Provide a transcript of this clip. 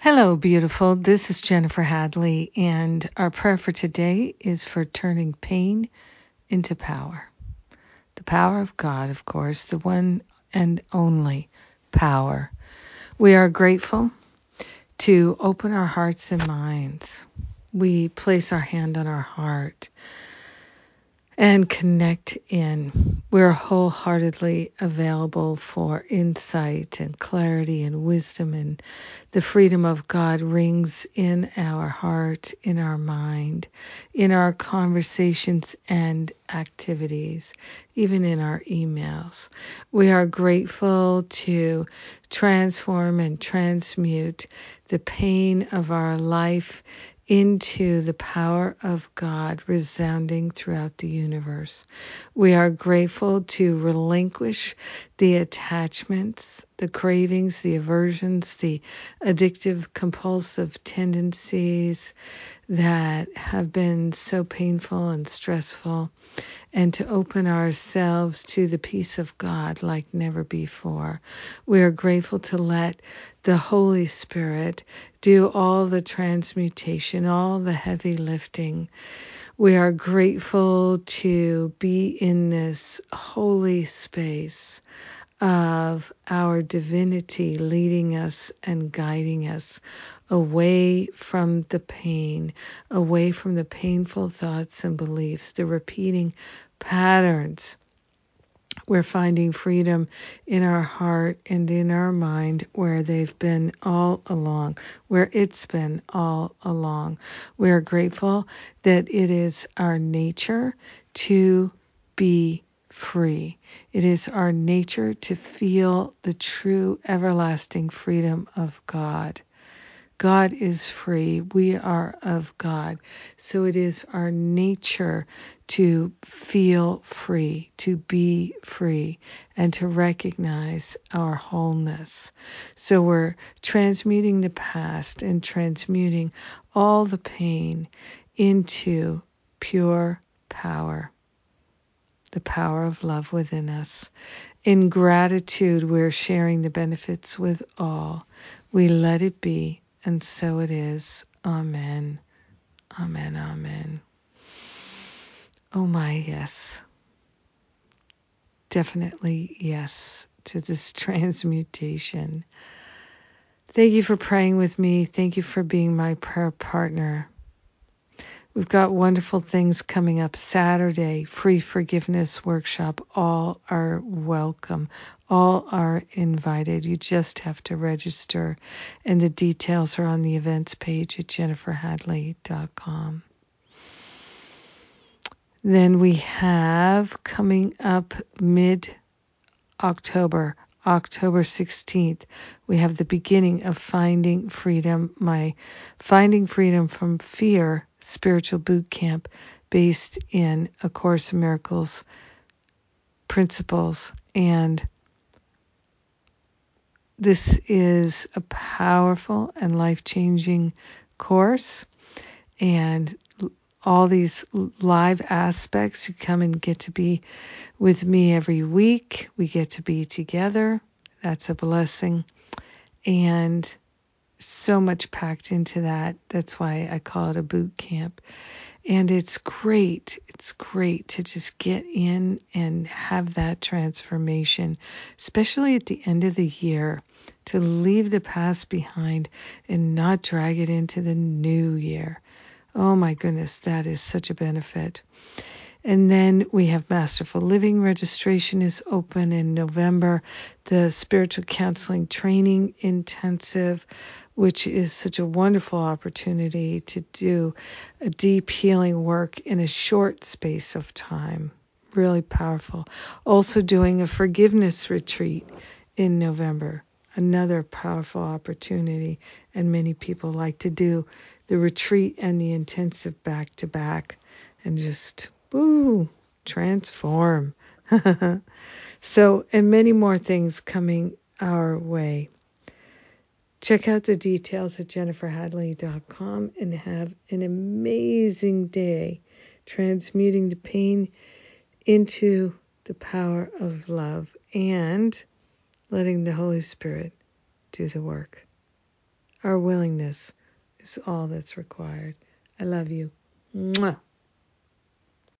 Hello, beautiful. This is Jennifer Hadley, and our prayer for today is for turning pain into power. The power of God, of course, the one and only power. We are grateful to open our hearts and minds. We place our hand on our heart and connect in. We're wholeheartedly available for insight and clarity and wisdom, and the freedom of God rings in our heart, in our mind, in our conversations and activities, even in our emails. We are grateful to transform and transmute the pain of our life into the power of God resounding throughout the universe. We are grateful to relinquish the attachments, the cravings, the aversions, the addictive compulsive tendencies that have been so painful and stressful and to open ourselves to the peace of God like never before. We are grateful to let the Holy Spirit do all the transmutation, all the heavy lifting. We are grateful to be in this holy space of our divinity leading us and guiding us away from the pain, away from the painful thoughts and beliefs, the repeating patterns. We're finding freedom in our heart and in our mind where they've been all along, where it's been all along. We are grateful that it is our nature to be free. It is our nature to feel the true everlasting freedom of God. God is free. We are of God. So it is our nature to feel free, to be free, and to recognize our wholeness. So we're transmuting the past and transmuting all the pain into pure power, the power of love within us. In gratitude, we're sharing the benefits with all. We let it be and so it is. Amen. Amen. Amen. Oh my, yes. Definitely yes to this transmutation. Thank you for praying with me. Thank you for being my prayer partner. We've got wonderful things coming up Saturday, free forgiveness workshop. All are welcome. All are invited. You just have to register, and the details are on the events page at jenniferhadley.com. Then we have coming up mid October, October 16th, we have the beginning of Finding Freedom, my Finding Freedom from Fear spiritual boot camp based in A Course in Miracles principles. And this is a powerful and life changing course. And all these live aspects, you come and get to be with me every week. We get to be together. That's a blessing. And so much packed into that. That's why I call it a boot camp. And it's great. It's great to just get in and have that transformation, especially at the end of the year, to leave the past behind and not drag it into the new year. Oh my goodness, that is such a benefit. And then we have Masterful Living registration is open in November. The Spiritual Counseling Training Intensive which is such a wonderful opportunity to do a deep healing work in a short space of time. Really powerful. Also, doing a forgiveness retreat in November. Another powerful opportunity, and many people like to do the retreat and the intensive back to back and just, woo, transform. so, and many more things coming our way. Check out the details at jenniferhadley.com and have an amazing day transmuting the pain into the power of love and letting the Holy Spirit do the work. Our willingness is all that's required. I love you. Mwah.